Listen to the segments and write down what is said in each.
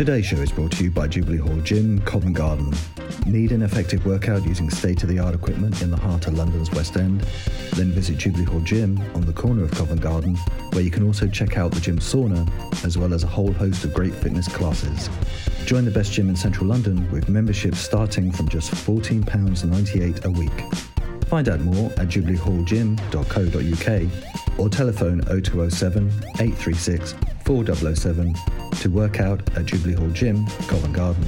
Today's show is brought to you by Jubilee Hall Gym, Covent Garden. Need an effective workout using state of the art equipment in the heart of London's West End? Then visit Jubilee Hall Gym on the corner of Covent Garden, where you can also check out the gym sauna, as well as a whole host of great fitness classes. Join the best gym in central London with memberships starting from just £14.98 a week. Find out more at jubileehallgym.co.uk or telephone 0207 836 4007 to work out at Jubilee Hall Gym, Covent Garden.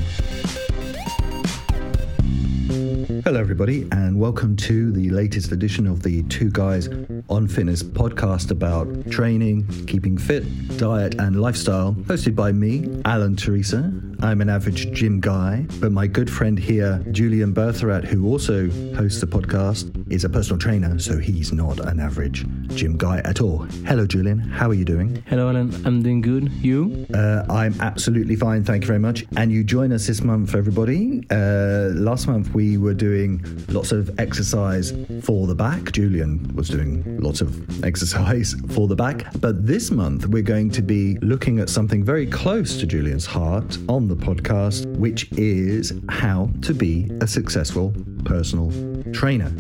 Hello, everybody, and welcome to the latest edition of the Two Guys on Fitness podcast about training, keeping fit, diet, and lifestyle, hosted by me, Alan Teresa. I'm an average gym guy, but my good friend here, Julian Bertherat, who also hosts the podcast, is a personal trainer, so he's not an average gym guy at all. Hello, Julian. How are you doing? Hello, Alan. I'm doing good. You? Uh, I'm absolutely fine. Thank you very much. And you join us this month, everybody. Uh, last month we were doing lots of exercise for the back. Julian was doing lots of exercise for the back. But this month we're going to be looking at something very close to Julian's heart on the podcast, which is how to be a successful personal trainer.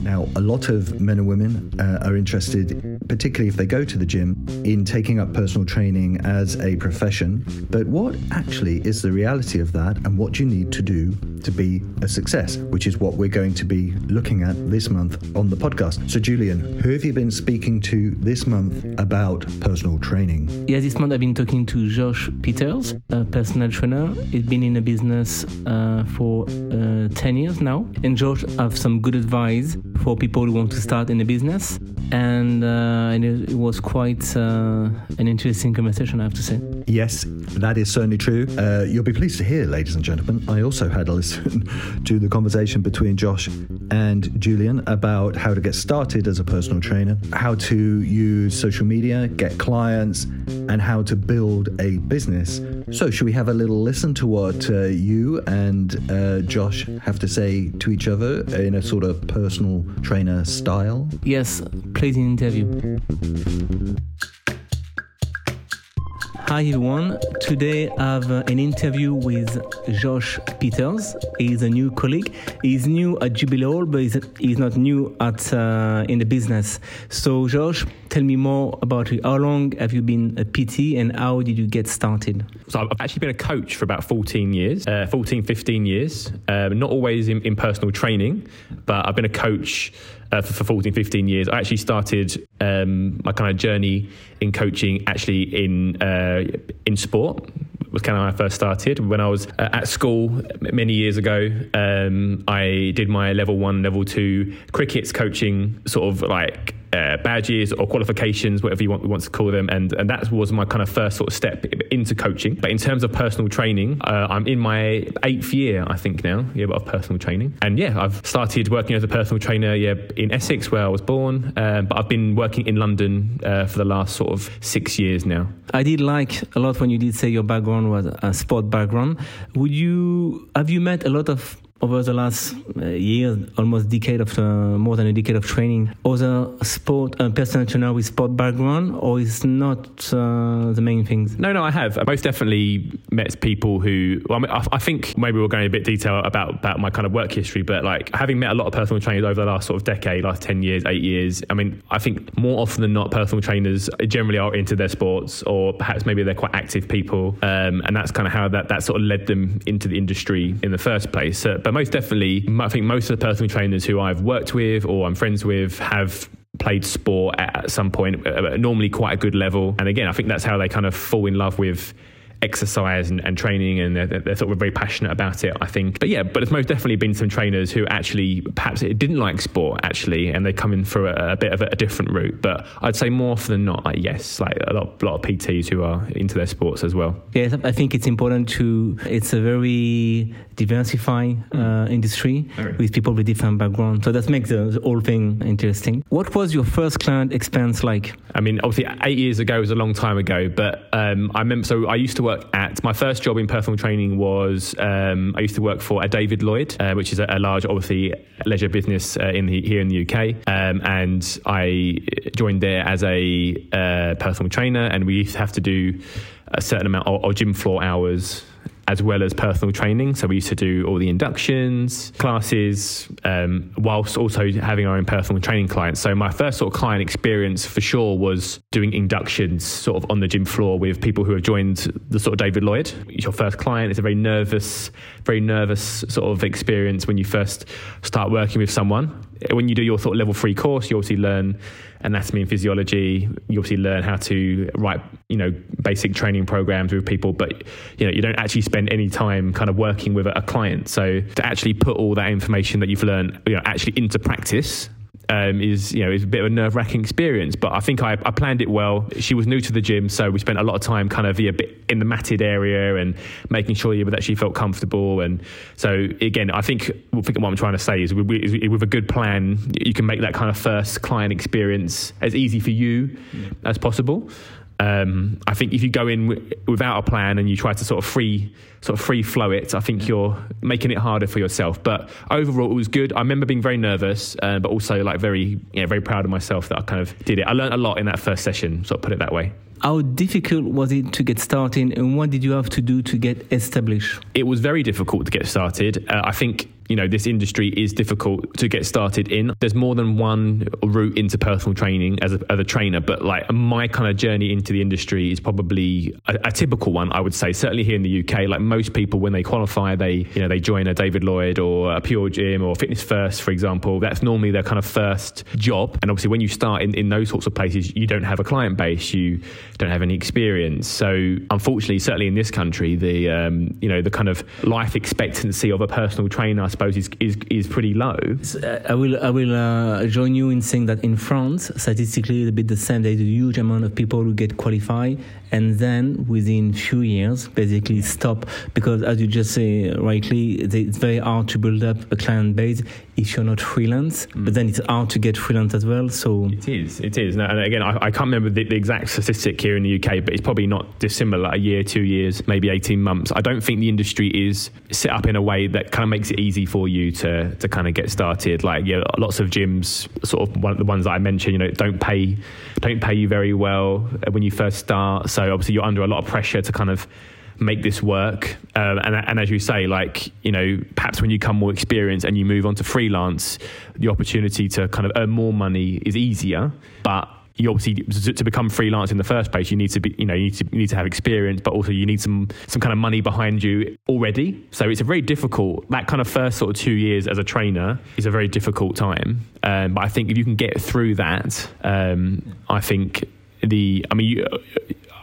Now, a lot of men and women uh, are interested, particularly if they go to the gym, in taking up personal training as a profession. But what actually is the reality of that and what you need to do to be a success, which is what we're going to be looking at this month on the podcast. So, Julian, who have you been speaking to this month about personal training? Yeah, this month I've been talking to Josh Peters, a personal trainer. He's been in the business uh, for uh, 10 years now. And Josh have some good advice for people who want to start in the business. And, uh, and it, was quite uh, an interesting conversation, I have to say. Yes, that is certainly true. Uh, you'll be pleased to hear, ladies and gentlemen, I also had a listen to the conversation between Josh and Julian about how to get started as a personal trainer, how to use social media, get clients, and how to build a business. So, should we have a little listen to what uh, you and uh, Josh have to say to each other in a sort of personal trainer style? Yes, please interview. Hi everyone. Today I have uh, an interview with Josh Peters. He's a new colleague. He's new at Jubilee Hall, but he's, he's not new at uh, in the business. So Josh, tell me more about you. How long have you been a PT and how did you get started? So I've actually been a coach for about 14 years, uh, 14, 15 years. Um, not always in, in personal training, but I've been a coach uh, for, for 14, 15 years. I actually started um, my kind of journey in coaching actually in uh, in sport was kind of how I first started. When I was uh, at school many years ago, um, I did my level one, level two crickets coaching, sort of like uh, badges or qualifications, whatever you want, want to call them, and and that was my kind of first sort of step into coaching. But in terms of personal training, uh, I'm in my eighth year, I think now, yeah, of personal training, and yeah, I've started working as a personal trainer, yeah, in Essex where I was born, uh, but I've been working in London uh, for the last sort of six years now. I did like a lot when you did say your background was a sport background. Would you have you met a lot of over the last uh, year, almost decade of uh, more than a decade of training, other sport uh, personal trainer with sport background, or is not uh, the main things? No, no, I have. I most definitely met people who. Well, I, mean, I, I, think maybe we're going a bit detail about about my kind of work history, but like having met a lot of personal trainers over the last sort of decade, last ten years, eight years. I mean, I think more often than not, personal trainers generally are into their sports, or perhaps maybe they're quite active people, um, and that's kind of how that that sort of led them into the industry in the first place. Uh, but most definitely, I think most of the personal trainers who I've worked with or I'm friends with have played sport at some point, uh, normally quite a good level. And again, I think that's how they kind of fall in love with exercise and, and training and they're, they're, sort of very passionate about it I think. But yeah but there's most definitely been some trainers who actually perhaps didn't like sport actually and they come in for a, a bit of a, a, different route. But I'd say more often than not like, yes like a lot, lot of PTs who are into their sports as well. Yes I think it's important to it's a very diversifying uh, mm. industry right. with people with different backgrounds. So that makes the, the whole thing interesting. What was your first client experience like? I mean obviously eight years ago was a long time ago but um, I remember so I used to work at my first job in personal training was um, I used to work for a David Lloyd, uh, which is a, a, large, obviously, leisure business uh, in the, here in the UK, um, and I joined there as a uh, personal trainer, and we used to have to do a certain amount of, of gym floor hours as well as personal training. So we used to do all the inductions, classes, um, whilst also having our own personal training clients. So my first sort of client experience for sure was doing inductions sort of on the gym floor with people who have joined the sort of David Lloyd. It's Your first client is a very nervous, very nervous sort of experience when you first start working with someone. When you do your sort of level three course, you obviously learn anatomy and physiology. You obviously learn how to write, you know, basic training programs with people, but you know, you don't actually spend any time kind of working with a, client. So to actually put all that information that you've learned, you know, actually into practice um, is you know is a bit of a nerve wracking experience. But I think I, I, planned it well. She was new to the gym, so we spent a lot of time kind of yeah, bit in the matted area and making sure that she felt comfortable. And so again, I think, I think what I'm trying to say is with, with, a good plan, you can make that kind of first client experience as easy for you yeah. as possible. Um, I think if you go in w- without a plan and you try to sort of free sort of free flow it, I think you're making it harder for yourself. But overall, it was good. I remember being very nervous, uh, but also like very yeah, very proud of myself that I kind of did it. I learned a lot in that first session, sort of put it that way. How difficult was it to get started, and what did you have to do to get established? It was very difficult to get started. Uh, I think you know this industry is difficult to get started in. There's more than one route into personal training as a, as a trainer, but like my kind of journey into the industry is probably a, a, typical one. I would say certainly here in the UK, like most people when they qualify, they you know they join a David Lloyd or a Pure Gym or Fitness First, for example. That's normally their kind of first job. And obviously, when you start in, in those sorts of places, you don't have a client base, you don't have any experience. So unfortunately, certainly in this country, the um, you know the kind of life expectancy of a personal trainer suppose is is, is pretty low. I will I will uh, join you in saying that in France, statistically, it's a bit the same. There's a huge amount of people who get qualified and then within few years basically stop. Because as you just say rightly it's very hard to build up a client base if you're not freelance mm. but then it's hard to get freelance as well so. It is it is. And again I, I can't remember the, the, exact statistic here in the UK but it's probably not dissimilar a year two years maybe 18 months. I don't think the industry is set up in a way that kind of makes it easy for you to to kind of get started. Like yeah lots of gyms sort of one of the ones that I mentioned you know don't pay don't pay you very well when you first start. So so obviously you're under a lot of pressure to kind of make this work. Um, and, and, as you say, like, you know, perhaps when you come more experienced and you move on to freelance, the opportunity to kind of earn more money is easier. But you obviously to become freelance in the first place, you need to be, you know, you need to, you need to have experience, but also you need some some kind of money behind you already. So it's a very difficult. That kind of first sort of two years as a trainer is a very difficult time. Um, but I think if you can get through that, um, I think the. I mean, you,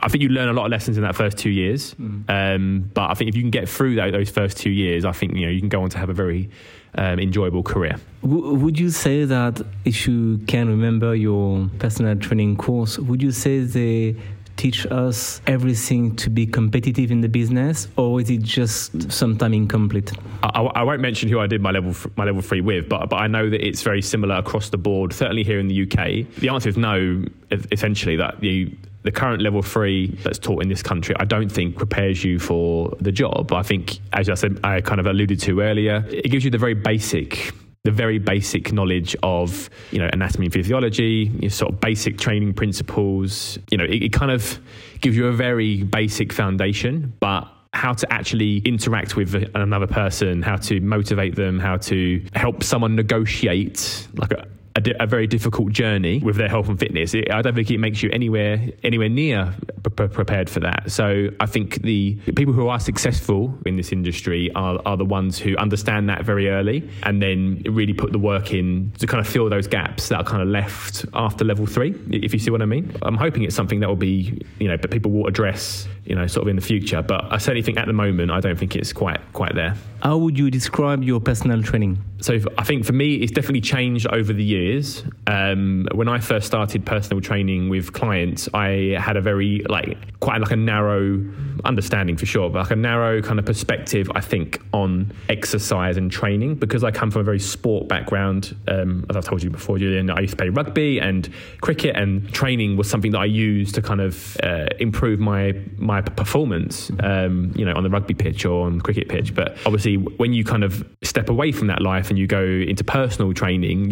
I think you learn a lot of lessons in that first two years. Mm. Um, but I think if you can get through that, those first two years, I think you know you can go on to have a very um, enjoyable career. W- would you say that if you can remember your personal training course, would you say they teach us everything to be competitive in the business, or is it just sometimes incomplete? I, I, won't mention who I did my level my level three with, but but I know that it's very similar across the board. Certainly here in the UK, the answer is no. Essentially, that the the current level three that's taught in this country, I don't think prepares you for the job. I think, as I said, I kind of alluded to earlier, it gives you the very basic the very basic knowledge of you know anatomy and physiology, sort of basic training principles. You know, it, it kind of gives you a very basic foundation, but how to actually interact with another person, how to motivate them, how to help someone negotiate like a, a, di- a, very difficult journey with their health and fitness. It, I don't think it makes you anywhere anywhere near pre- prepared for that. So I think the people who are successful in this industry are, are the ones who understand that very early and then really put the work in to kind of fill those gaps that are kind of left after level three. If you see what I mean, I'm hoping it's something that will be you know, but people will address you know, sort of in the future. But I certainly think at the moment, I don't think it's quite quite there. How would you describe your personal training? So I think for me, it's definitely changed over the years. Um, when I first started personal training with clients, I had a very like quite like a narrow understanding for sure, but like a narrow kind of perspective, I think, on exercise and training because I come from a very sport background. Um, as I've told you before, Julian, I used to play rugby and cricket, and training was something that I used to kind of uh, improve my my performance, um, you know, on the rugby pitch or on the cricket pitch. But obviously, when you kind of step away from that life and you go into personal training,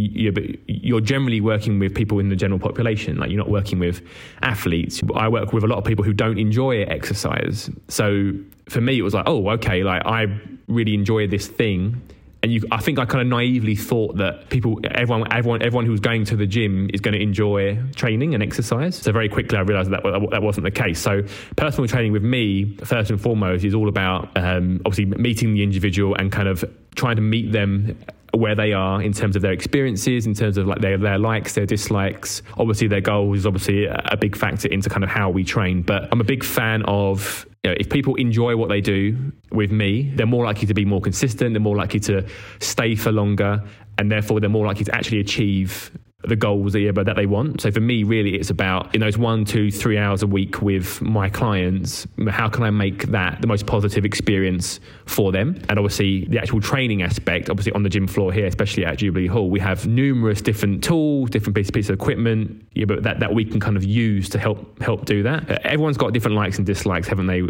you're generally working with people in the general population. Like you're not working with athletes. I work with a lot of people who don't enjoy exercise. So for me, it was like, oh, okay, like I really enjoy this thing and you, I think I kind of naively thought that people, everyone, everyone, everyone who was going to the gym is going to enjoy training and exercise. So very quickly, I realised that that wasn't the case. So personal training with me, first and foremost, is all about um, obviously meeting the individual and kind of trying to meet them where they are in terms of their experiences, in terms of like their, their likes, their dislikes. Obviously, their goals is obviously a big factor into kind of how we train. But I'm a big fan of you know, if people enjoy what they do with me, they're more likely to be more consistent, they're more likely to stay for longer, and therefore they're more likely to actually achieve the goals that they want. So for me, really, it's about in those one, two, three hours a week with my clients. How can I make that the most positive experience for them? And obviously, the actual training aspect, obviously on the gym floor here, especially at Jubilee Hall, we have numerous different tools, different pieces, of equipment, yeah, but that, that we can kind of use to help help do that. Uh, everyone's got different likes and dislikes, haven't they,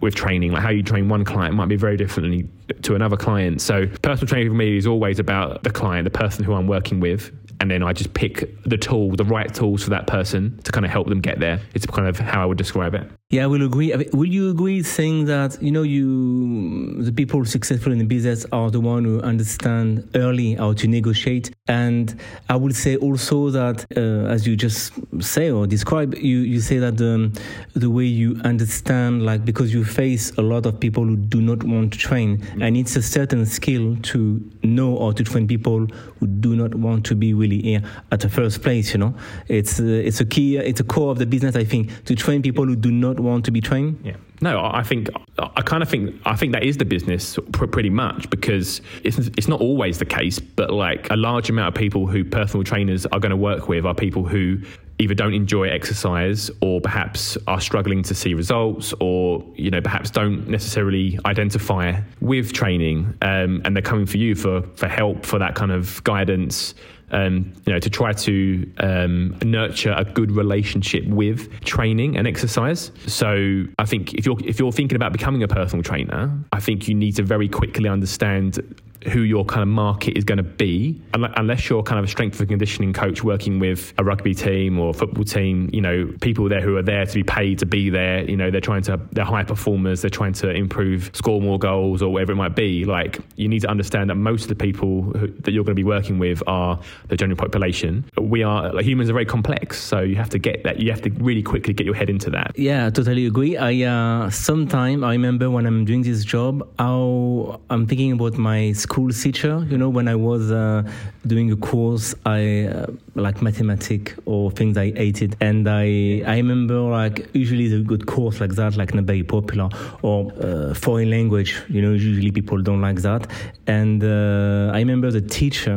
with training? Like how you train one client might be very differently to another client. So personal training for me is always about the client, the person who I'm working with, and then I just pick the tool, the right tools for that person to kind of help them get there. It's kind of how I would describe it. Yeah, I will agree. I mean, will you agree saying that you know you the people successful in the business are the one who understand early how to negotiate, and I would say also that uh, as you just say or describe, you you say that the the way you understand like because you face a lot of people who do not want to train, mm-hmm. and it's a certain skill to know or to train people who do not want to be really at the first place. You know, it's uh, it's a key, it's a core of the business. I think to train people who do not want to be trained. Yeah. No, I think I kind of think I think that is the business pretty much because it's it's not always the case, but like a large amount of people who personal trainers are going to work with are people who either don't enjoy exercise or perhaps are struggling to see results or you know perhaps don't necessarily identify with training um, and they're coming for you for for help for that kind of guidance um, you know, to try to um, nurture a good relationship with training and exercise. So I think if you're if you're thinking about becoming a personal trainer, I think you need to very quickly understand who your kind of market is going to be, unless you're kind of a strength and conditioning coach working with a rugby team or football team, you know, people there who are there to be paid to be there, you know, they're trying to, they're high performers, they're trying to improve, score more goals or whatever it might be. Like, you need to understand that most of the people who, that you're going to be working with are the general population. We are, like, humans are very complex. So you have to get that, you have to really quickly get your head into that. Yeah, I totally agree. I, uh, sometime I remember when I'm doing this job, how I'm thinking about my school school teacher. You know, when I was uh, doing a course, I uh, like mathematics or things I hated, and I I remember like usually the good course like that, like not very popular or uh, foreign language. You know, usually people don't like that, and uh, I remember the teacher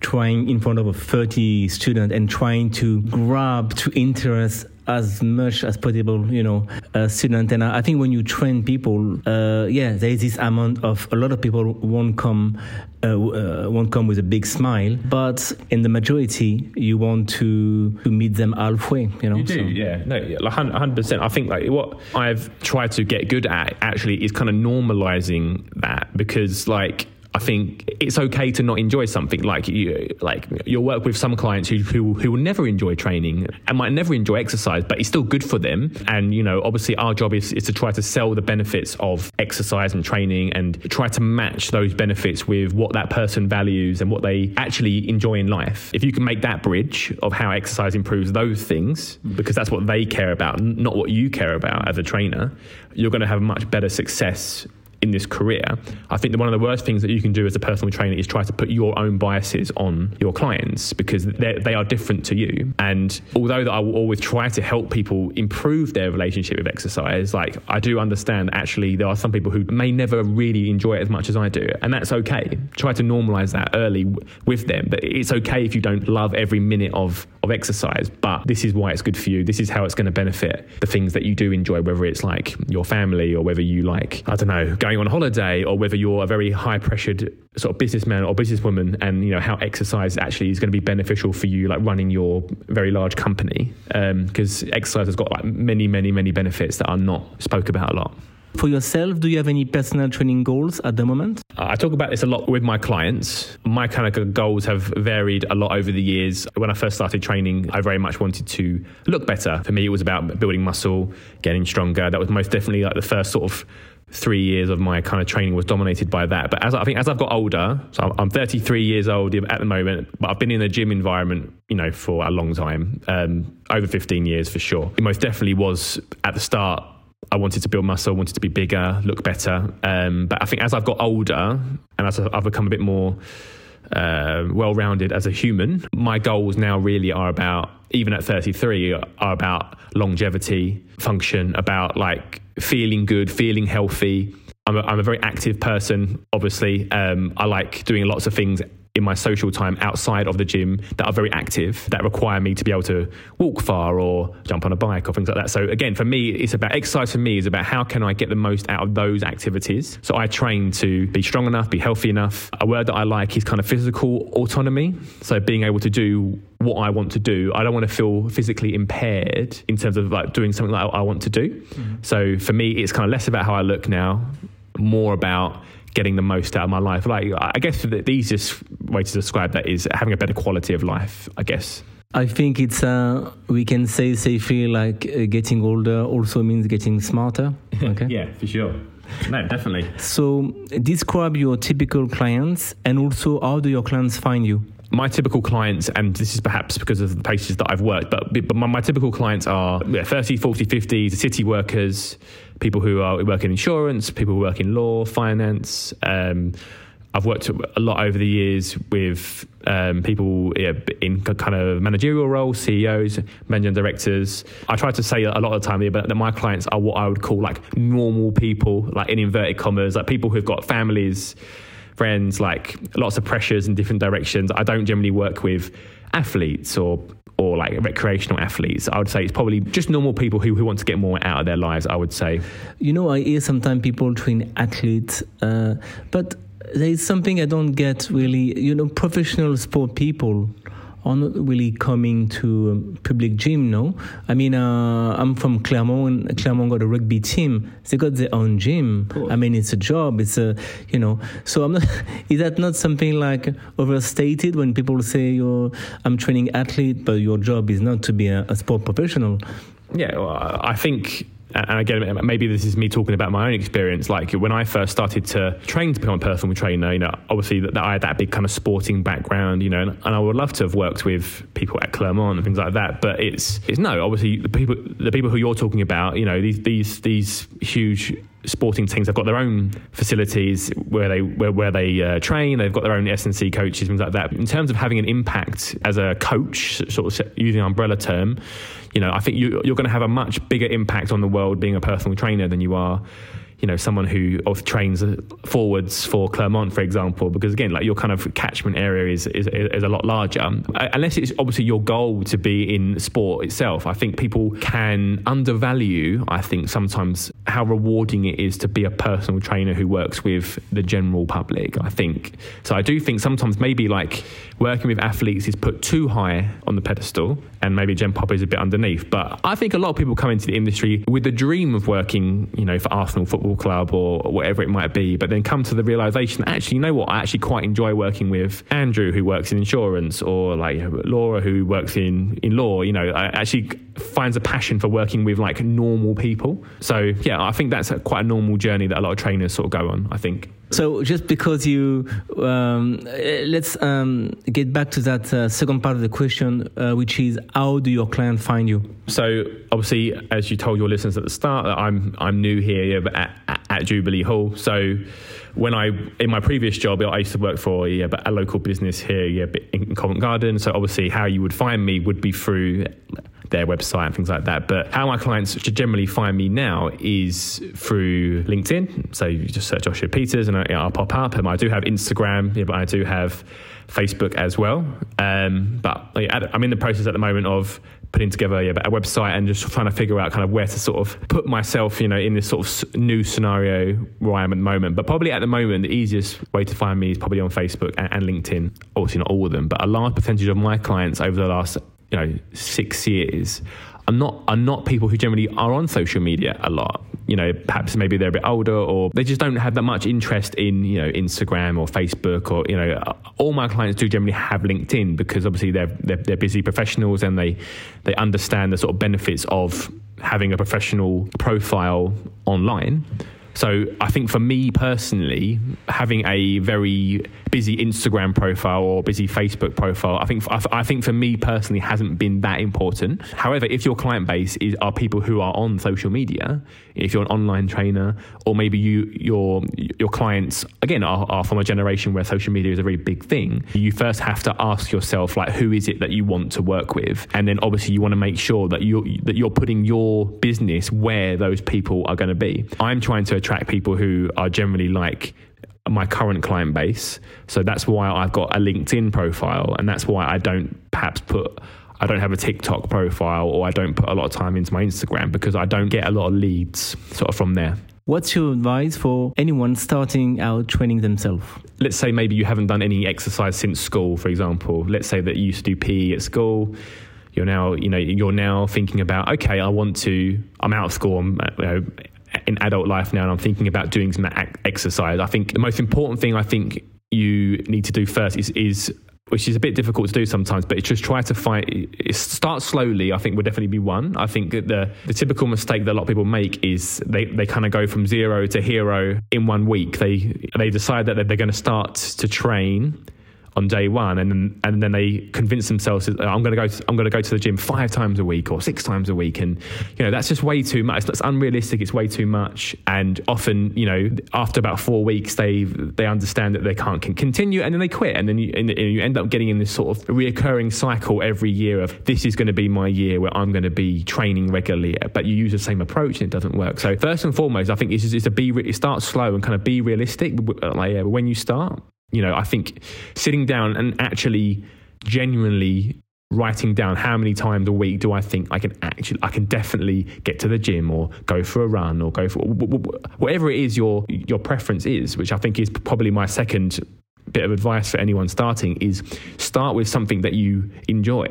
trying in front of a 30 student and trying to grab to interest as much as possible, you know, a student. And I think when you train people, uh, yeah, there is this amount of a lot of people won't come. Uh, uh, won't come with a big smile, but in the majority, you want to to meet them halfway. You know, you do, so. yeah, no, hundred percent. I think like what I've tried to get good at actually is kind of normalizing that because like I think it's okay to not enjoy something like you like you'll work with some clients who, who who will never enjoy training and might never enjoy exercise, but it's still good for them. And you know, obviously our job is, is to try to sell the benefits of exercise and training and try to match those benefits with what that person values and what they actually enjoy in life. If you can make that bridge of how exercise improves those things, because that's what they care about, not what you care about as a trainer, you're going to have much better success in this career, I think that one of the worst things that you can do as a personal trainer is try to put your own biases on your clients because they are different to you. And although that I will always try to help people improve their relationship with exercise, like I do understand actually there are some people who may never really enjoy it as much as I do, and that's okay. Try to normalize that early with them, but it's okay if you don't love every minute of of exercise, but this is why it's good for you. This is how it's going to benefit the things that you do enjoy, whether it's like your family or whether you like, I don't know, going going on holiday or whether you're a very high pressured sort of businessman or businesswoman and you know how exercise actually is going to be beneficial for you like running your very large company because um, exercise has got like many many many benefits that are not spoke about a lot for yourself, do you have any personal training goals at the moment? I talk about this a lot with my clients. My kind of goals have varied a lot over the years. When I first started training, I very much wanted to look better. For me, it was about building muscle, getting stronger. That was most definitely like the first sort of three years of my kind of training was dominated by that. But as I think as I've got older, so I'm 33 years old at the moment, but I've been in a gym environment, you know, for a long time, um, over 15 years for sure. It most definitely was at the start I wanted to build muscle, wanted to be bigger, look better. Um, but I think as I've got older and as I've become a bit more uh, well rounded as a human, my goals now really are about, even at 33, are about longevity, function, about like feeling good, feeling healthy. I'm a, I'm a very active person, obviously. Um, I like doing lots of things in my social time outside of the gym that are very active that require me to be able to walk far or jump on a bike or things like that. So again, for me, it's about exercise. For me, is about how can I get the most out of those activities. So I train to be strong enough, be healthy enough. A word that I like is kind of physical autonomy. So being able to do what I want to do. I don't want to feel physically impaired in terms of like doing something that I want to do. Mm-hmm. So for me, it's kind of less about how I look now, more about getting the most out of my life. Like, I guess the, easiest way to describe that is having a better quality of life, I guess. I think it's, uh, we can say safely, like uh, getting older also means getting smarter. Okay. yeah, for sure. No, definitely. So, describe your typical clients and also how do your clients find you? my typical clients, and this is perhaps because of the places that I've worked, but, but my, my typical clients are 30, 40, 50, city workers, people who are work in insurance, people who work in law, finance. Um, I've worked a lot over the years with um, people in kind of managerial roles, CEOs, managing directors. I try to say a lot of the time but that my clients are what I would call like normal people, like in inverted commas, like people who've got families friends, like lots of pressures in different directions. I don't generally work with athletes or or like recreational athletes. I would say it's probably just normal people who, who want to get more out of their lives, I would say. You know, I hear sometimes people train athletes, uh, but there is something I don't get really. You know, professional sport people are not really coming to um, public gym, no? I mean, uh, I'm from Clermont, Clermont got a rugby team. They got their own gym. I mean, it's a job. It's a, you know. So I'm not. is that not something like overstated when people say you're, I'm training athlete, but your job is not to be a, a sport professional? Yeah, well, I think and again, maybe this is me talking about my own experience. Like when I first started to train to become a personal trainer, you know, obviously that, I had that big kind of sporting background, you know, and, and, I would love to have worked with people at Clermont and things like that. But it's it's no, obviously the people the people who you're talking about, you know, these these these huge sporting teams have got their own facilities where they where, where they uh, train. They've got their own S and C coaches, things like that. In terms of having an impact as a coach, sort of using umbrella term, you know, I think you, you're going to have a much bigger impact on the world being a personal trainer than you are you know someone who trains forwards for Clermont, for example, because again, like your kind of catchment area is is, is a lot larger. Uh, unless it's obviously your goal to be in sport itself, I think people can undervalue. I think sometimes how rewarding it is to be a personal trainer who works with the general public. I think so. I do think sometimes maybe like working with athletes is put too high on the pedestal, and maybe Gen Pop is a bit underneath. But I think a lot of people come into the industry with the dream of working, you know, for Arsenal Football football club or whatever it might be, but then come to the realization, actually, you know what? I actually quite enjoy working with Andrew, who works in insurance, or like Laura, who works in, in law. You know, I actually finds a passion for working with like normal people. So, yeah, I think that's a, quite a normal journey that a lot of trainers sort of go on, I think. So just because you, um, let's um, get back to that uh, second part of the question, uh, which is how do your client find you? So obviously, as you told your listeners at the start, I'm I'm new here at, at, at Jubilee Hall. So when I in my previous job, I used to work for yeah, but a local business here yeah, in Covent Garden. So obviously, how you would find me would be through their website and things like that. But how my clients generally find me now is through LinkedIn. So you just search Joshua Peters and I'll pop up. And I do have Instagram, yeah, but I do have Facebook as well. Um, but I'm in the process at the moment of putting together yeah, a website and just trying to figure out kind of where to sort of put myself, you know, in this sort of new scenario where I am at the moment. But probably at the moment, the easiest way to find me is probably on Facebook and, and LinkedIn. Obviously, not all of them, but a large percentage of my clients over the last you know six years are not are not people who generally are on social media a lot. You know, perhaps maybe they're a bit older or they just don't have that much interest in you know Instagram or Facebook or you know. All my clients do generally have LinkedIn because obviously they're they're, they're busy professionals and they they understand the sort of benefits of having a professional profile online. So I think for me personally, having a very busy Instagram profile or busy Facebook profile, I think I think for me personally hasn't been that important. However, if your client base is are people who are on social media, if you're an online trainer, or maybe you your your clients again are, are from a generation where social media is a very big thing, you first have to ask yourself like who is it that you want to work with, and then obviously you want to make sure that you that you're putting your business where those people are going to be. I'm trying to attract people who are generally like my current client base. So that's why I've got a LinkedIn profile, and that's why I don't perhaps put. I don't have a TikTok profile or I don't put a lot of time into my Instagram because I don't get a lot of leads sort of from there. What's your advice for anyone starting out training themselves? Let's say maybe you haven't done any exercise since school, for example. Let's say that you used to do PE at school. You're now, you know, you're now thinking about, okay, I want to. I'm out of school. I'm, you know, in adult life now and I'm thinking about doing some exercise, I think the most important thing I think you need to do first is, is which is a bit difficult to do sometimes, but it's just try to find start slowly. I think would definitely be one. I think that the the typical mistake that a lot of people make is they, they kind of go from zero to hero in one week. They they decide that they're going to start to train on day one, and then, and then they convince themselves that I'm going to go to, I'm going to go to the gym five times a week or six times a week, and you know that's just way too much. That's unrealistic. It's way too much, and often you know after about four weeks they they understand that they can't continue, and then they quit, and then you, and you end up getting in this sort of reoccurring cycle every year of this is going to be my year where I'm going to be training regularly, but you use the same approach and it doesn't work. So first and foremost, I think it's it's to be start slow and kind of be realistic. Like yeah, when you start, you know, I think sitting down and actually genuinely writing down how many times a week do I think I can actually I can definitely get to the gym or go for a run or go for whatever it is your your preference is which I think is probably my second bit of advice for anyone starting is start with something that you enjoy.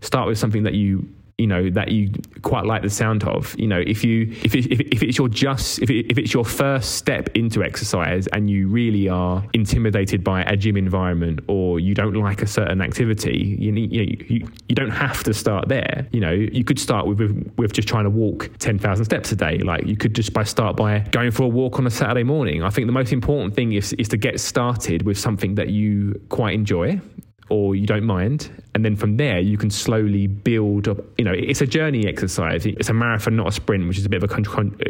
Start with something that you you know that you quite like the sound of you know if you if, it, if, if it's your just if, it, if it's your first step into exercise and you really are intimidated by a gym environment or you don't like a certain activity you need you, know, you, you don't have to start there. You know you could start with with, with just trying to walk 10,000 steps a day. Like you could just by start by going for a walk on a Saturday morning. I think the most important thing is is to get started with something that you quite enjoy or you don't mind. And then from there you can slowly build up you know it's a journey exercise. It's a marathon not a sprint which is a bit of a,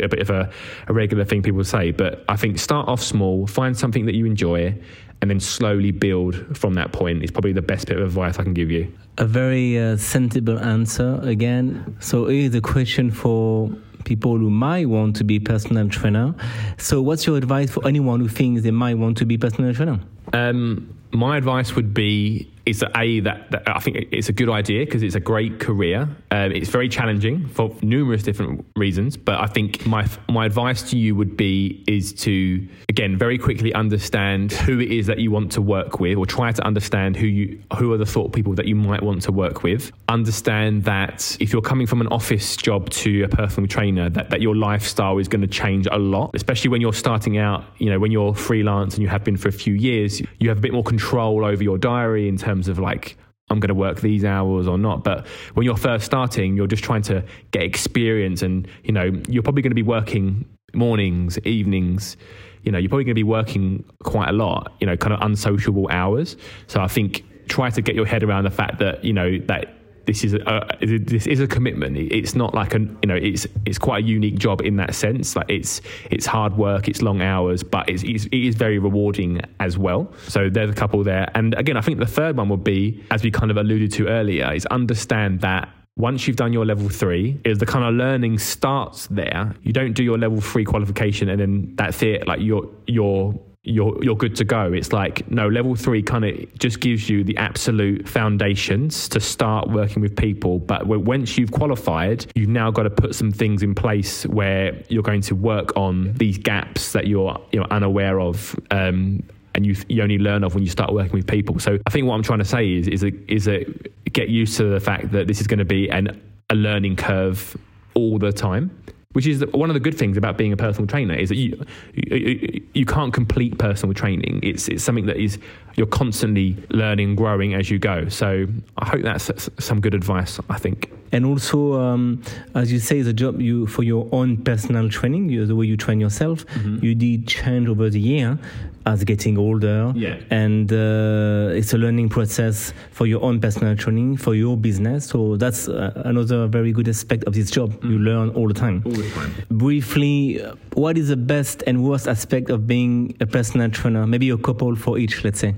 a bit of a, a regular thing people say. But i think start off small find something that you enjoy and then slowly build from that point is probably the best bit of advice i can give you. A very uh, sensible answer again. So here's a question for people who might want to be personal trainer so what's your advice for anyone who thinks they might want to be personal trainer um, my advice would be is that a that, that, I think it's a good idea because it's a great career. Um, it's very challenging for numerous different reasons, but I think my my advice to you would be is to again very quickly understand who it is that you want to work with, or try to understand who you who are the thought people that you might want to work with. Understand that if you're coming from an office job to a personal trainer, that that your lifestyle is going to change a lot, especially when you're starting out. You know, when you're freelance and you have been for a few years, you have a bit more control over your diary in terms terms of like I'm going to work these hours or not. But when you're first starting, you're just trying to get experience, and you know you're probably going to be working mornings, evenings. You know, you're probably going to be working quite a lot. You know, kind of unsociable hours. So I think try to get your head around the fact that you know that this is a, this is a commitment. It's not like a you know it's it's quite a unique job in that sense. Like it's it's hard work, it's long hours, but it's, it's it is very rewarding as well. So there's a couple there. And again, I think the third one would be, as we kind of alluded to earlier, is understand that once you've done your level three, is the kind of learning starts there. You don't do your level three qualification and then that's it. Like you're you're you're you're good to go. It's like no level three kind of just gives you the absolute foundations to start working with people. But once you've qualified, you've now got to put some things in place where you're going to work on these gaps that you're you know unaware of. Um, and you, you only learn of when you start working with people. So I think what I'm trying to say is is a, is a get used to the fact that this is going to be an a learning curve all the time which is one of the good things about being a personal trainer is that you you, you can't complete personal training. It's it's something that is you're constantly learning, and growing as you go. So I hope that's some good advice. I think. And also, um, as you say, the job you for your own personal training, you, the way you train yourself, mm-hmm. you did change over the year as getting older. Yeah. And uh, it's a learning process for your own personal training, for your business. So that's uh, another very good aspect of this job. Mm. You learn all the time. All the time. Briefly, what is the best and worst aspect of being a personal trainer? Maybe a couple for each, let's say.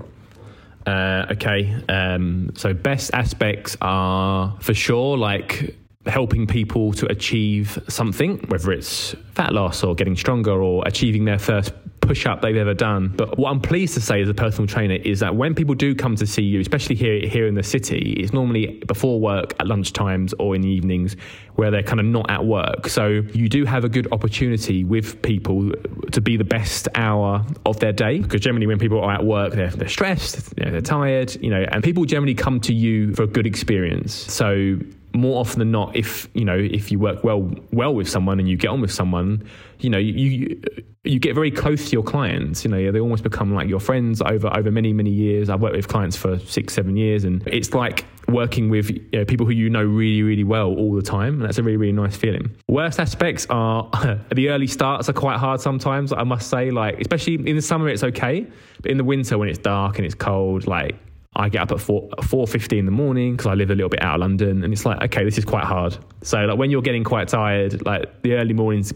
Uh, okay. Um, so, best aspects are for sure like helping people to achieve something, whether it's fat loss or getting stronger or achieving their first push up they've ever done. But what I'm pleased to say as a personal trainer is that when people do come to see you, especially here here in the city, it's normally before work at lunchtimes or in the evenings where they're kind of not at work. So you do have a good opportunity with people to be the best hour of their day because generally when people are at work, they're, they're stressed, they're tired, you know, and people generally come to you for a good experience. So more often than not, if you know if you work well well with someone and you get on with someone, you know you you get very close to your clients. You know they almost become like your friends over over many many years. I've worked with clients for six seven years, and it's like working with you know, people who you know really really well all the time, and that's a really really nice feeling. Worst aspects are the early starts are quite hard sometimes. I must say, like especially in the summer it's okay, but in the winter when it's dark and it's cold, like I get up at four four fifty in the morning because I live a little bit out of London, and it's like okay, this is quite hard. So like when you're getting quite tired, like the early mornings.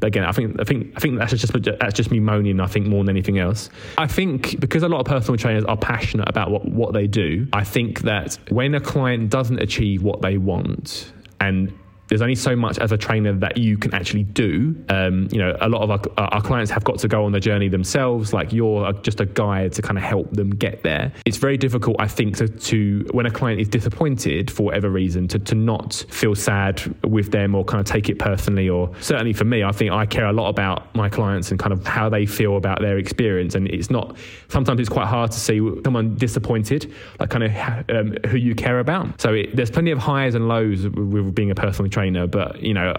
But again, I think I think I think that's just that's just me moaning. I think more than anything else. I think because a lot of personal trainers are passionate about what what they do. I think that when a client doesn't achieve what they want and there's only so much as a trainer that you can actually do. Um, you know, a lot of our, our, clients have got to go on the journey themselves. Like you're just a guide to kind of help them get there. It's very difficult, I think, to, to when a client is disappointed for whatever reason, to, to not feel sad with them or kind of take it personally. Or certainly for me, I think I care a lot about my clients and kind of how they feel about their experience. And it's not sometimes it's quite hard to see someone disappointed, like kind of um, who you care about. So it, there's plenty of highs and lows with, being a personal trainer, but you know,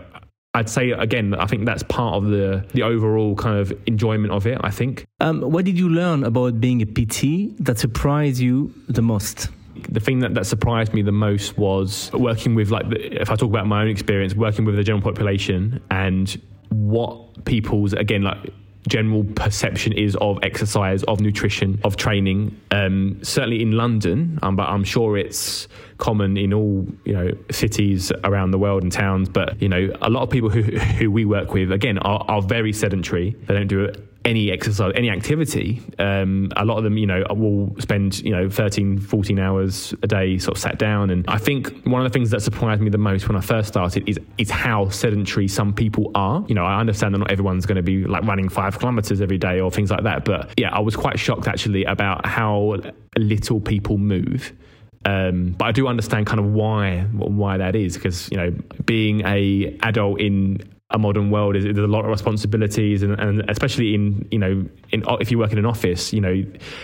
I'd say again, I think that's part of the the overall kind of enjoyment of it. I think. Um, what did you learn about being a PT that surprised you the most? The thing that, that surprised me the most was working with like the, if I talk about my own experience, working with the general population and what people's again like general perception is of exercise, of nutrition, of training. Um, certainly in London, um, but I'm sure it's common in all you know cities around the world and towns. But you know, a lot of people who who we work with again are, are very sedentary. They don't do any exercise, any activity. Um, a lot of them, you know, will spend, you know, 13, 14 hours a day sort of sat down. And I think one of the things that surprised me the most when I first started is, is how sedentary some people are. You know, I understand that not everyone's going to be like running five kilometers every day or things like that. But yeah, I was quite shocked actually about how little people move. Um, but I do understand kind of why why that is because you know being a adult in a modern world is there's a lot of responsibilities and, and, especially in you know in if you work in an office you know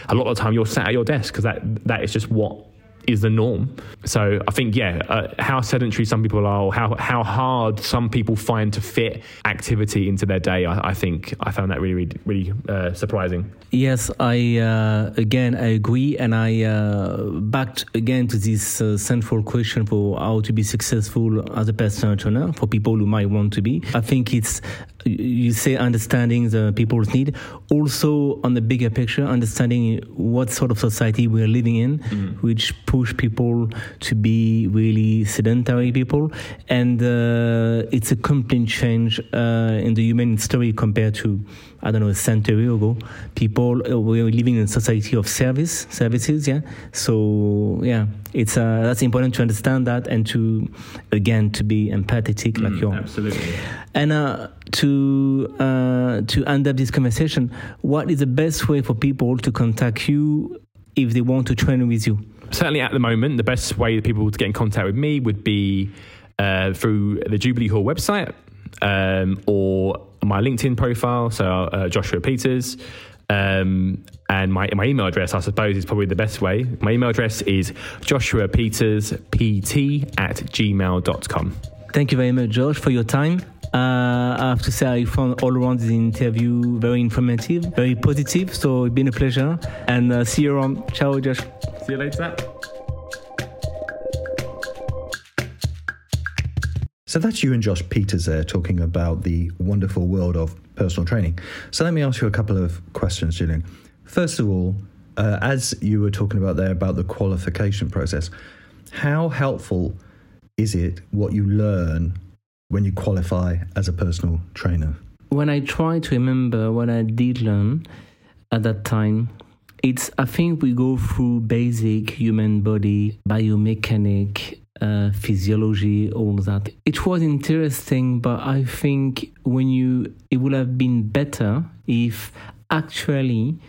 a lot of the time you're sat at your desk because that that is just what is the norm. So I think, yeah, uh, how sedentary some people are, or how how hard some people find to fit activity into their day. I, I think I found that really, really, really uh, surprising. Yes, I uh, again I agree, and I uh, backed again to this uh, central question for how to be successful as a personal trainer for people who might want to be. I think it's you say understanding the people's need also on the bigger picture understanding what sort of society we're living in mm. which push people to be really sedentary people and uh, it's a complete change uh, in the human story compared to I don't know, a century ago. People uh, were living in a society of service, services, yeah. So yeah, it's uh, that's important to understand that and to again to be empathetic, like Mm, you're absolutely. and uh, to uh, to end up this conversation, what is the best way for people to contact you if they want to train with you? certainly at the moment, the best way for people to get in contact with me would be uh, through the Jubilee Hall website um, or my LinkedIn profile, so uh, Joshua Peters. Um, and my, my email address, I suppose, is probably the best way. My email address is Joshua Peters PT at gmail.com. Thank you very much, Josh, for your time. Uh, I have to say, I found all around this interview very informative, very positive. So it's been a pleasure. And uh, see you around. Ciao, Josh. See you later. So that's you and Josh Peters there talking about the wonderful world of personal training. So let me ask you a couple of questions, Julian. First of all, uh, as you were talking about there about the qualification process, how helpful is it what you learn when you qualify as a personal trainer? When I try to remember what I did learn at that time, it's I think we go through basic human body biomechanic uh, physiology, all that. It was interesting, but I think when you, it would have been better if actually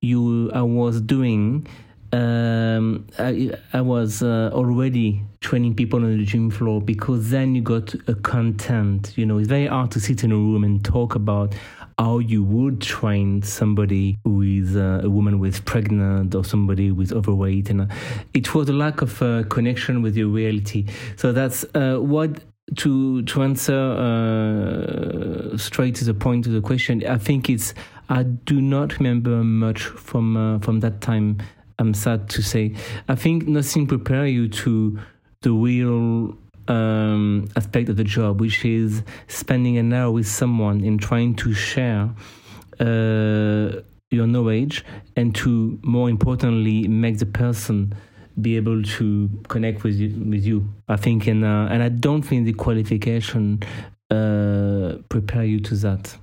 you, I was doing, um, I, I was uh, already training people on the gym floor because then you got a content. You know, it's very hard to sit in a room and talk about how you would train somebody who is uh, a woman who is pregnant or somebody is overweight. And uh, it was a lack of uh, connection with your reality. So that's uh, what to to answer uh, straight to the point of the question i think it's i do not remember much from uh, from that time. I'm sad to say. I think nothing prepare you to the real um, aspect of the job, which is spending an hour with someone and trying to share uh, your knowledge and to, more importantly, make the person be able to connect with you. With you. I think, and uh, and I don't think the qualification uh, prepare you to that.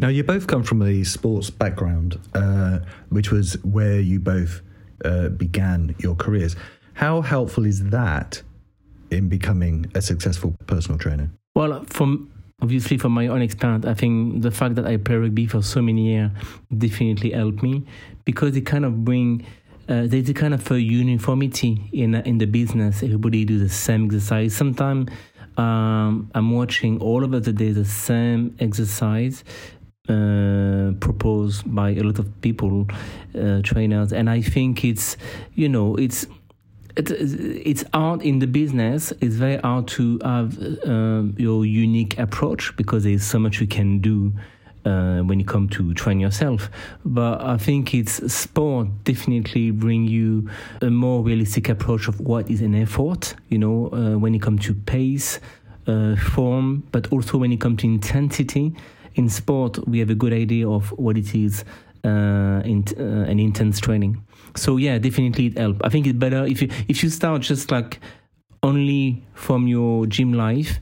Now, you both come from a sports background, uh, which was where you both uh, began your careers. How helpful is that in becoming a successful personal trainer? Well, from obviously from my own experience, I think the fact that I play rugby for so many years definitely helped me because it kind of bring uh, there's a kind of a uniformity in in the business. Everybody do the same exercise. Sometimes um, I'm watching all over the day the same exercise uh, proposed by a lot of people, uh, trainers, and I think it's you know it's it, it's hard in the business. It's very hard to have um, your unique approach because there's so much you can do uh, when you come to train yourself. But I think it's sport definitely bring you a more realistic approach of what is an effort. You know, uh, when it comes to pace, uh, form, but also when it comes to intensity. In sport, we have a good idea of what it is uh, in uh, an intense training. So yeah, definitely it helps. I think it's better if you if you start just like only from your gym life.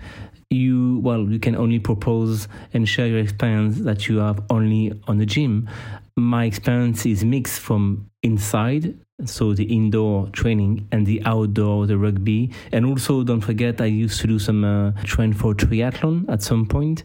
You well, you can only propose and share your experience that you have only on the gym. My experience is mixed from inside, so the indoor training and the outdoor, the rugby, and also don't forget I used to do some uh, train for triathlon at some point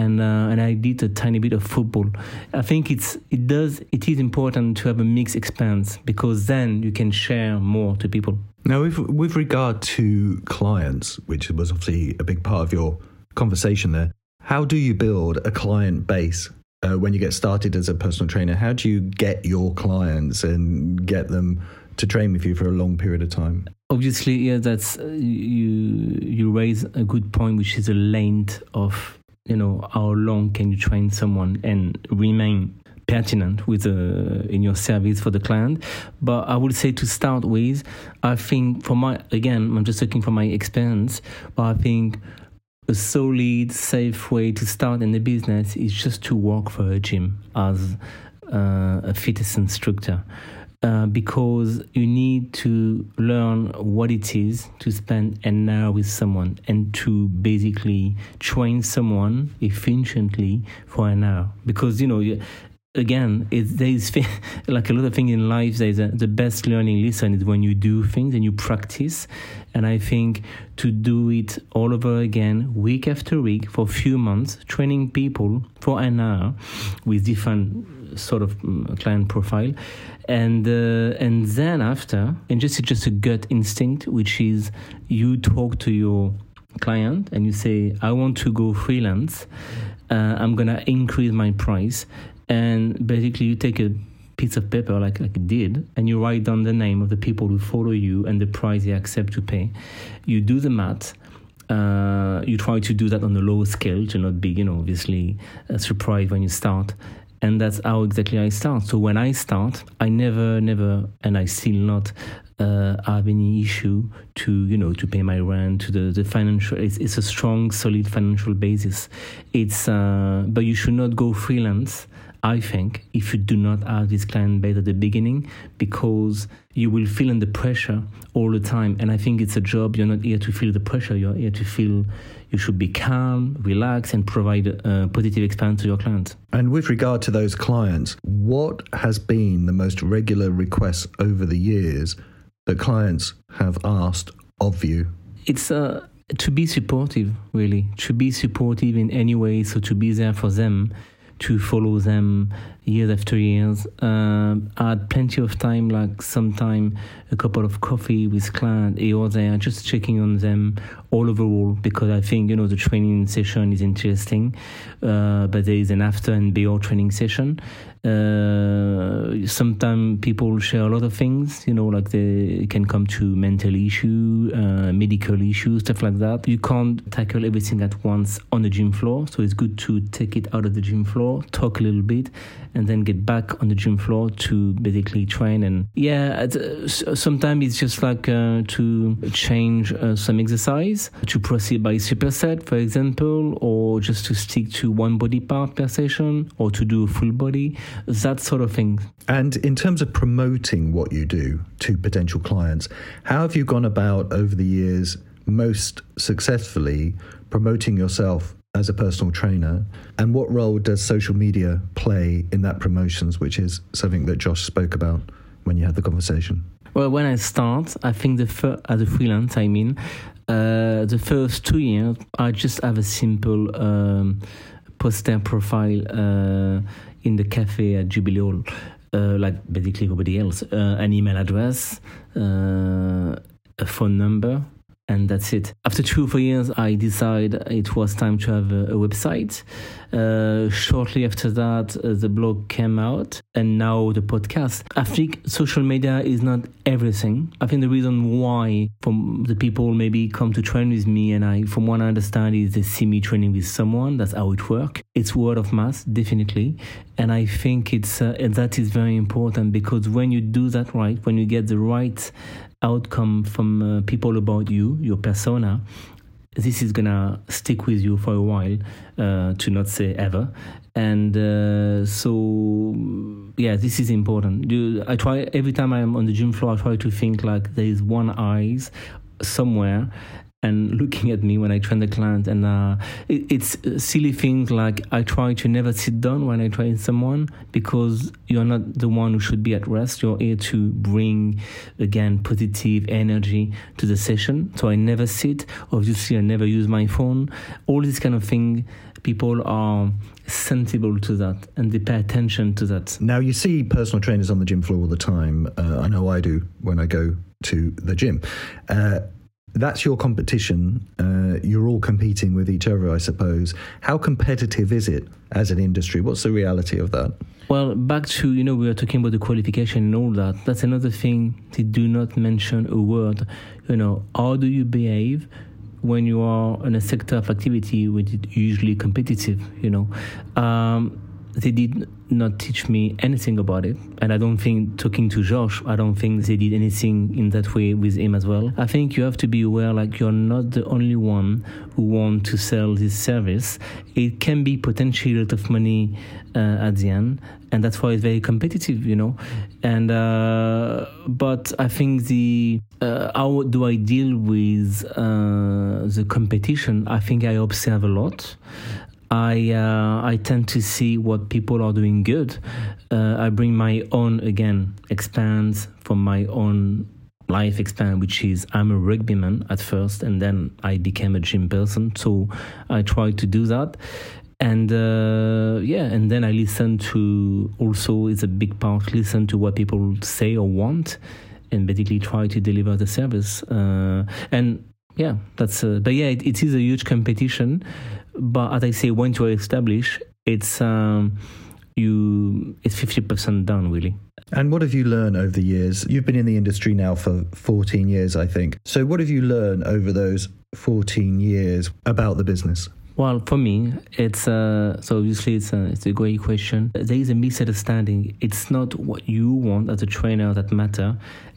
and uh, and I did a tiny bit of football. I think it's it does it is important to have a mixed experience because then you can share more to people. Now, with, with regard to clients, which was obviously a big part of your conversation there, how do you build a client base uh, when you get started as a personal trainer? How do you get your clients and get them to train with you for a long period of time? Obviously, yeah, that's uh, you you raise a good point, which is the length of you know how long can you train someone and remain pertinent with uh, in your service for the client? But i would say to start with i think for my again i'm just looking for my experience but i think a solid safe way to start in the business is just to work for a gym as uh, a fitness instructor uh, because you need to learn what it is to spend an hour with someone and to basically train someone efficiently for an hour. Because, you know, again, it's, there's like a lot of things in life. There's a, the best learning lesson is when you do things and you practice. And I think to do it all over again, week after week, for a few months, training people for an hour with different sort of mm, client profile, and uh, and then after, and just just a gut instinct, which is you talk to your client and you say, I want to go freelance. Uh, I'm gonna increase my price and basically you take a piece of paper like like did and you write down the name of the people who follow you and the price they accept to pay you do the math uh, you try to do that on a low scale to not be you know obviously surprised when you start and that's how exactly I start. So when I start, I never, never, and I still not uh, have any issue to you know to pay my rent to the the financial. It's, it's a strong, solid financial basis. It's uh, but you should not go freelance I think, if you do not have this client base at the beginning, because you will feel under pressure all the time. And I think it's a job, you're not here to feel the pressure, you're here to feel you should be calm, relaxed, and provide a positive experience to your clients. And with regard to those clients, what has been the most regular request over the years that clients have asked of you? It's uh, to be supportive, really, to be supportive in any way, so to be there for them to follow them years after years. Uh, I had plenty of time, like sometime a couple of coffee with clients here or there, just checking on them all overall because I think you know the training session is interesting, uh, but there is an after and before training session. Uh, sometimes people share a lot of things, you know, like they can come to mental issue, uh, medical issues, stuff like that. You can't tackle everything at once on the gym floor, so it's good to take it out of the gym floor, talk a little bit, then get back on the gym floor to basically train. And yeah, uh, sometimes it's just like uh, to change uh, some exercise, to proceed by superset, for example, or just to stick to one body part per session, or to do a full body, that sort of thing. And in terms of promoting what you do to potential clients, how have you gone about over the years most successfully promoting yourself as a personal trainer? And what role does social media play in that promotions which is something that Josh spoke about when you had the conversation? Well when i start i think the fir- as a freelance i mean uh, the first two years i just have a simple um, poster profile uh, in the cafe at jubilee hall. Uh, like basically everybody else. Uh, an email address uh, a phone number and that's it. After two or four years, I decided it was time to have a, a website. Uh, shortly after that, uh, the blog came out, and now the podcast. I think social media is not everything. I think the reason why from the people maybe come to train with me, and I, from what I understand, is they see me training with someone. That's how it works. It's word of mouth, definitely, and I think it's uh, that is very important because when you do that right, when you get the right outcome from uh, people about you, your persona, this is gonna stick with you for a while, uh, to not say ever. And uh, so, yeah, this is important. I try every time I'm on the gym floor. I try to think like there is one eyes somewhere and looking at me when I train the client. And uh, it, it's silly things like I try to never sit down when I train someone because you're not the one who should be at rest. You're here to bring, again, positive energy to the session. So I never sit. Obviously, I never use my phone. All this kind of thing, people are sensible to that and they pay attention to that. Now, you see personal trainers on the gym floor all the time. Uh, I know I do when I go to the gym. Uh, that's your competition. Uh, you're all competing with each other, I suppose. How competitive is it as an industry? What's the reality of that? Well, back to, you know, we were talking about the qualification and all that. That's another thing. They do not mention a word. You know, how do you behave when you are in a sector of activity which is usually competitive, you know? Um, they did not teach me anything about it. And I don't think talking to Josh, I don't think they did anything in that way with him as well. I think you have to be aware like you're not the only one who want to sell this service. It can be potentially a lot of money uh, at the end, and that's why it's very competitive, you know. And uh, but I think the uh, how do I deal with uh, the competition? I think I observe a lot. I uh, I tend to see what people are doing good. Uh, I bring my own again expands from my own life expand, which is I'm a rugbyman at first, and then I became a gym person. So I try to do that, and uh, yeah, and then I listen to also it's a big part. Listen to what people say or want, and basically try to deliver the service. Uh, and yeah, that's. Uh, but yeah, it, it is a huge competition. But as I say, once you establish, it's um, you it's fifty percent done really. And what have you learned over the years? You've been in the industry now for 14 years, I think. So, what have you learned over those 14 years about the business? Well, for me, it's uh, so obviously it's a, it's a great question. There is a misunderstanding. It's not what you want as a trainer that matter.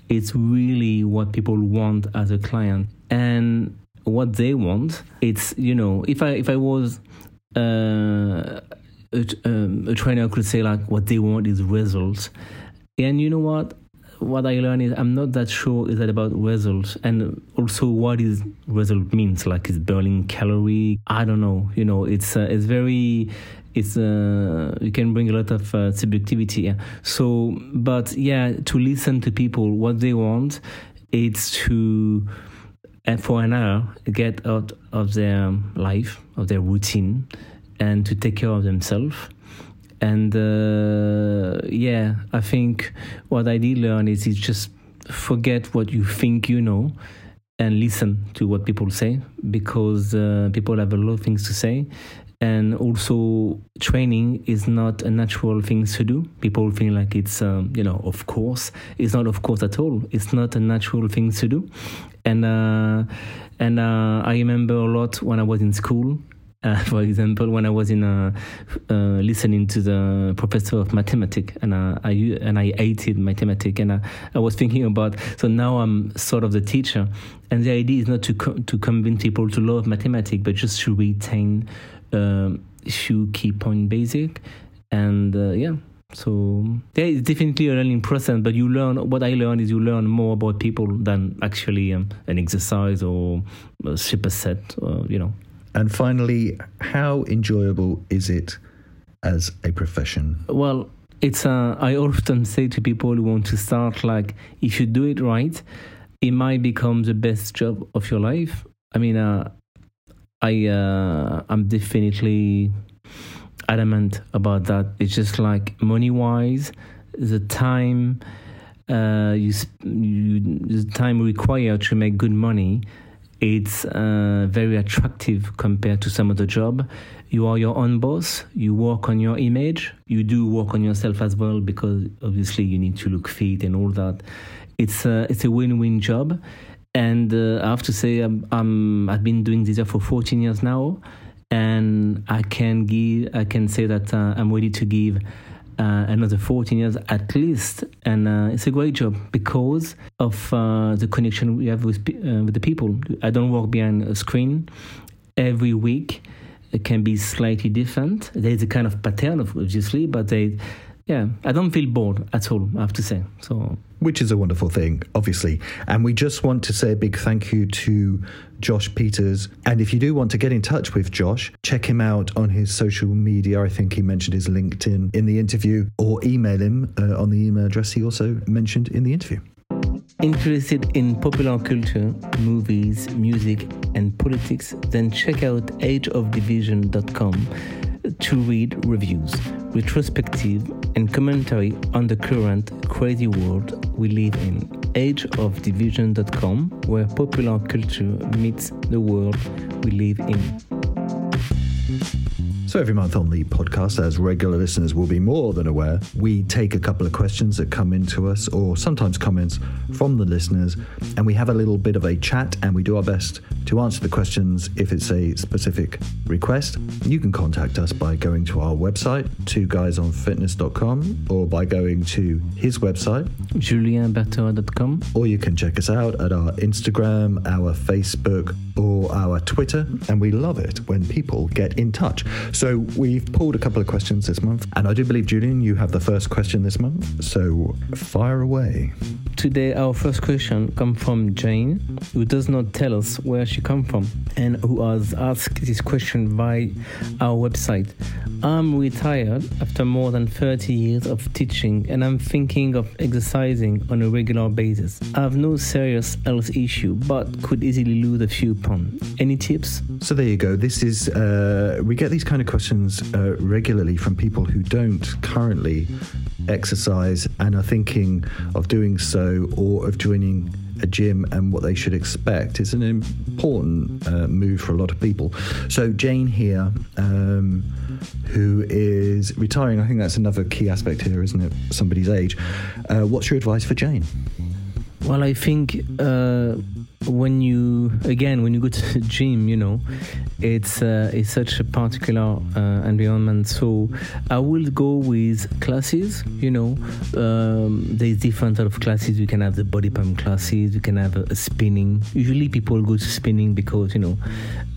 It's really what people want as a client, and what they want. It's you know, if I if I was uh, a, um, a trainer, could say like what they want is results, and you know what? What I learned is I'm not that sure is that about results and also what is result means like is burning calorie. I don't know. You know, it's uh, it's very it's uh, you can bring a lot of uh, subjectivity. Yeah. So, but yeah, to listen to people what they want, it's to and for an hour get out of their life of their routine and to take care of themselves. And uh, yeah i think what i did learn is is just forget what you think you know and listen to what people say because uh, people have a lot of things to say. And also training is not a natural thing to do. People think like it's um, you know of course. It's not of course at all. It's not a natural thing to do. And uh, and uh, i remember a lot when i was in school uh, for example, when I was in a, uh, listening to the professor of mathematics, and uh, I and I hated mathematics, and I, I, was thinking about. So now I'm sort of the teacher, and the idea is not to co- to convince people to love mathematics, but just to retain um, a few key point basic, and uh, yeah. So yeah, it's definitely a learning process, but you learn. What I learned is you learn more about people than actually um, an exercise or a superset, or, you know. And finally, how enjoyable is it as a profession? Well, it's uh, I often say to people who want to start, like, if you do it right, it might become the best job of your life. I mean, uh, I uh, I'm definitely adamant about that. It's just like money wise, the time uh, you, you the time required to make good money it's uh, very attractive compared to some other job. You are your own boss. You work on your image. You do work on yourself as well because obviously you need to look fit and all that. It's a, it's a win-win job. And uh, I have to say, I'm, I'm, I've been doing this for 14 years now, and I can give, I can say that uh, I'm ready to give uh, another 14 years at least. And uh, it's a great job because of uh, the connection we have with, uh, with the people. I don't work behind a screen. Every week it can be slightly different. There's a kind of pattern, obviously, but they, yeah, I don't feel bored at all, I have to say. So which is a wonderful thing, obviously. And we just want to say a big thank you to Josh Peters. And if you do want to get in touch with Josh, check him out on his social media. I think he mentioned his LinkedIn in the interview, or email him uh, on the email address he also mentioned in the interview. Interested in popular culture, movies, music, and politics? Then check out ageofdivision.com to read reviews, retrospective, and commentary on the current crazy world we live in. Ageofdivision.com, where popular culture meets the world we live in. So, every month on the podcast, as regular listeners will be more than aware, we take a couple of questions that come into us, or sometimes comments from the listeners, and we have a little bit of a chat and we do our best to answer the questions if it's a specific request. You can contact us by going to our website, twoguysonfitness.com, or by going to his website, julienbertherat.com, or you can check us out at our Instagram, our Facebook, or our Twitter, and we love it when people get in touch. So we've pulled a couple of questions this month, and I do believe, Julian, you have the first question this month. So fire away. Today, our first question comes from Jane, who does not tell us where she comes from, and who has asked this question by our website. I'm retired after more than 30 years of teaching, and I'm thinking of exercising on a regular basis. I have no serious health issue, but could easily lose a few pounds. Any tips? So there you go. This is uh, we get these kind of questions uh, regularly from people who don't currently exercise and are thinking of doing so or of joining a gym and what they should expect. It's an important uh, move for a lot of people. So Jane here, um, who is retiring, I think that's another key aspect here, isn't it? Somebody's age. Uh, what's your advice for Jane? Well, I think uh, when you again when you go to the gym, you know, it's uh, it's such a particular uh, environment. So I will go with classes. You know, um, there's different sort of classes. You can have the body pump classes. You can have a, a spinning. Usually people go to spinning because you know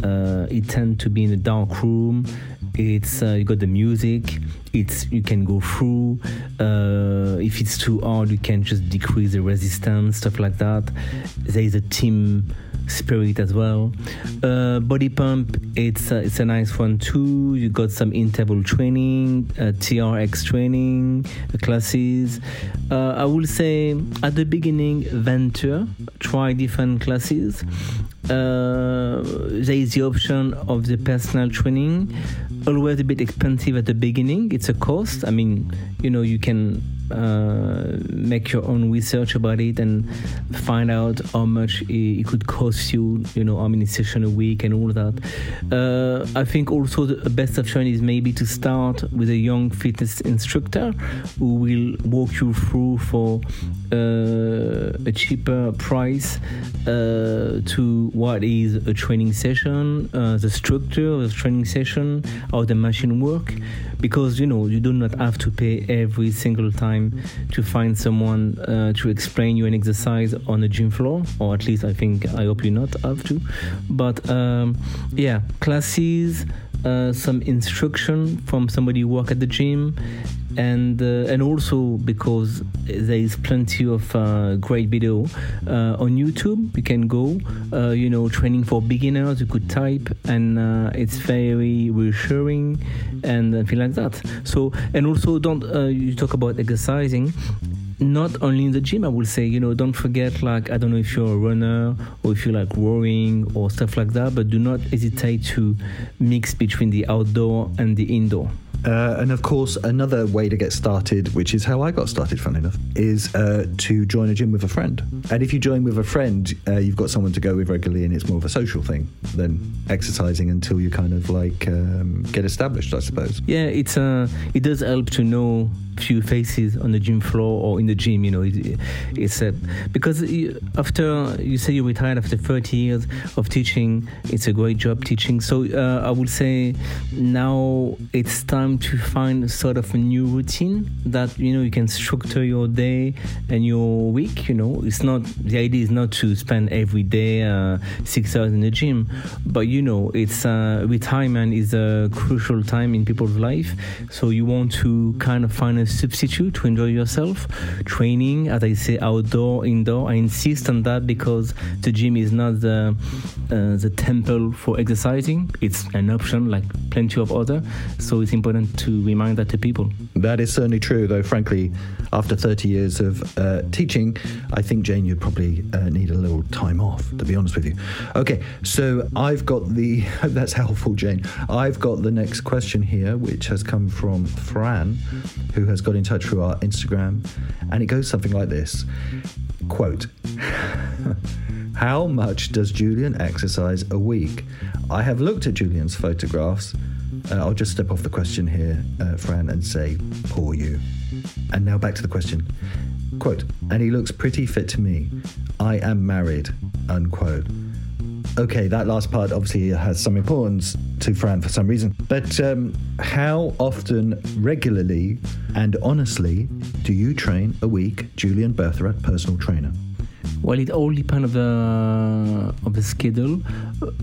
uh, it tends to be in a dark room. It's uh, you got the music. It's you can go through. Uh, if it's too hard, you can just decrease the resistance, stuff like that. There is a team spirit as well. Uh, body pump, it's uh, it's a nice one too. You got some interval training, uh, TRX training uh, classes. Uh, I will say at the beginning, venture, try different classes. Uh, there is the option of the personal training, always a bit expensive at the beginning. It's a cost. I mean, you know, you can uh, make your own research about it and find out how much it, it, could cost you, you know, how many sessions a week and all that. Uh, I think also the best option is maybe to start with a young fitness instructor who will walk you through for uh, a cheaper price uh, to what is a training session, uh, the structure of the training session, how the machine work, because you know you do not have to pay every single time to find someone uh, to explain you an exercise on a gym floor, or at least I think I hope you not have to. But um, yeah, classes, uh, some instruction from somebody who work at the gym, and uh, and also because there is plenty of uh, great video uh, on YouTube. You can go, uh, you know, training for beginners. You could type, and uh, it's very reassuring and feel like that. So and also don't you talk about exercising not only in the gym, I will say, you know, don't forget, like, I don't know if you're a runner or if you like rowing or stuff like that, but do not hesitate to mix between the outdoor and the indoor. Uh, and of course, another way to get started, which is how I got started, funnily enough, is uh, to join a gym with a friend. And if you join with a friend, uh, you've got someone to go with regularly, and it's more of a social thing than exercising until you kind of like um, get established, I suppose. Yeah, it's uh, it does help to know few faces on the gym floor or in the gym. You know, it, it's a, because after you say you retired after 30 years of teaching, it's a great job teaching. So uh, I would say now it's time to find a sort of a new routine that you know you can structure your day and your week. You know, it's not the idea is not to spend every day uh, six hours in the gym, but you know, it's uh, retirement is a crucial time in people's life. So you want to kind of find a substitute to enjoy yourself. Training, as I say, outdoor, indoor. I insist on that because the gym is not the uh, the temple for exercising. It's an option like plenty of other. So it's important to remind that to people. That is certainly true, though. Frankly, after 30 years of uh, teaching, I think Jane, you'd probably uh, need a little time off. To be honest with you. Okay, so I've got the. That's helpful, Jane. I've got the next question here, which has come from Fran, who has got in touch through our Instagram, and it goes something like this quote How much does Julian exercise a week? I have looked at Julian's photographs, Uh, I'll just step off the question here, uh, Fran, and say, poor you. And now back to the question. Quote, and he looks pretty fit to me. I am married, unquote. Okay, that last part obviously has some importance to Fran for some reason. But um, how often, regularly, and honestly do you train a week, Julian Bertherat, personal trainer? Well, it all depends of the of the schedule,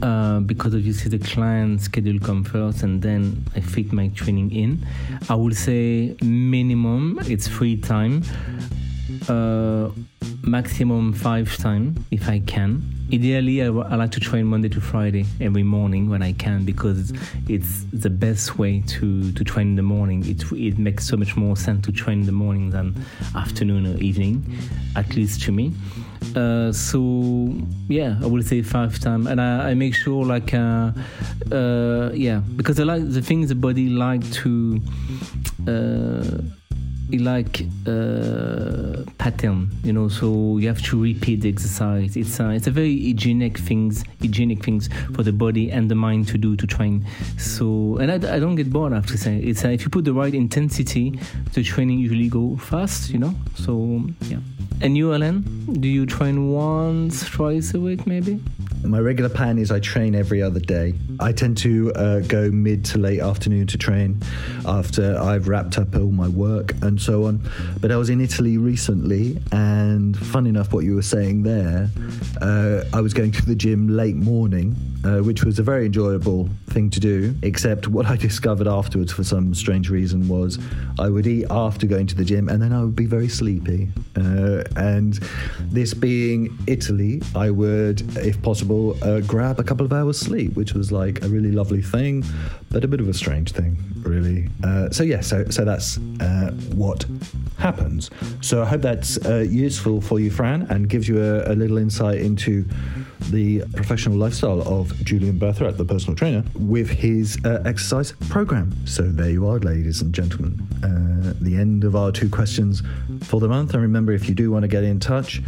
uh, because obviously the client schedule comes first, and then I fit my training in. I will say minimum it's free time, uh, maximum five time if I can. Ideally, I, I like to train Monday to Friday every morning when I can because it's the best way to, to train in the morning. It, it makes so much more sense to train in the morning than afternoon or evening, at least to me. Uh, so yeah, I would say five times, and I, I, make sure like uh, uh, yeah, because I like the things the body like to uh, like uh, pattern, you know. So you have to repeat the exercise. It's uh, it's a very hygienic things, hygienic things for the body and the mind to do to train. So and I, I don't get bored. I have to say, it's uh, if you put the right intensity, the training usually go fast, you know. So yeah. And you, Alan do you train once, twice a week, maybe? My regular plan is I train every other day. I tend to uh, go mid to late afternoon to train after I've wrapped up all my work and so on. But I was in Italy recently, and fun enough, what you were saying there, uh, I was going to the gym late morning, uh, which was a very enjoyable thing to do. Except what I discovered afterwards, for some strange reason, was I would eat after going to the gym, and then I would be very sleepy. Uh, and this being Italy, I would, if possible, uh, grab a couple of hours sleep, which was like a really lovely thing, but a bit of a strange thing, really. Uh, so yeah, so so that's uh, what happens. So I hope that's uh, useful for you, Fran, and gives you a, a, little insight into the professional lifestyle of Julian Bertherat, the personal trainer, with his uh, exercise program. So there you are, ladies and gentlemen. Uh, the end of our two questions for the month. And remember, if you do want to get in touch,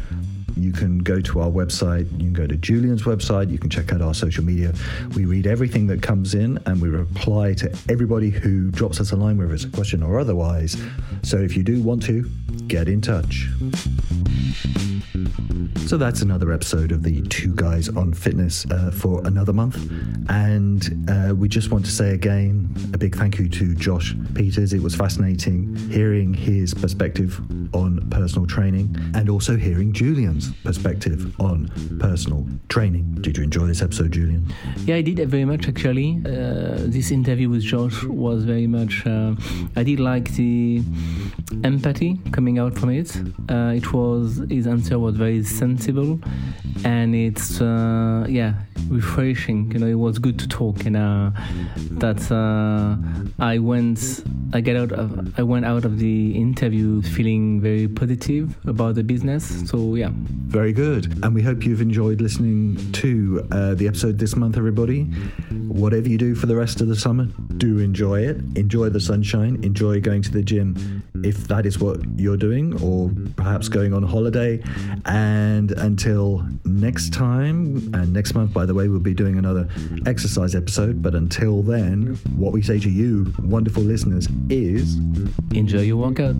you can go to our website, you can go to Julian's website, you can check out our social media. We read everything that comes in and we reply to everybody who drops us a line, whether it's a question or otherwise. So if you do want to, get in touch. So that's another episode of the Two Guys on Fitness uh, for another month. And uh, we just want to say again a big thank you to Josh Peters. It was fascinating hearing his perspective on personal training and also hearing Julian's perspective on personal training. Did you enjoy this episode, Julian? Yeah, I did very much actually. Uh, this interview with Josh was very much, uh, I did like the empathy coming out from it. Uh, it was, his answer was very sensible and it's, uh, yeah, refreshing. You know, it was good to talk and uh, that uh, I went, I get out of, I went out of the interview feeling very positive about the business. So yeah. Very good. And we hope you've enjoyed listening to uh, the episode this month, everybody. Whatever you do for the rest of the summer, do enjoy it. Enjoy the sunshine. Enjoy going to the gym if that is what you're doing, or perhaps going on holiday. And until next time, and next month, by the way, we'll be doing another exercise episode. But until then, what we say to you, wonderful listeners, is enjoy your workout.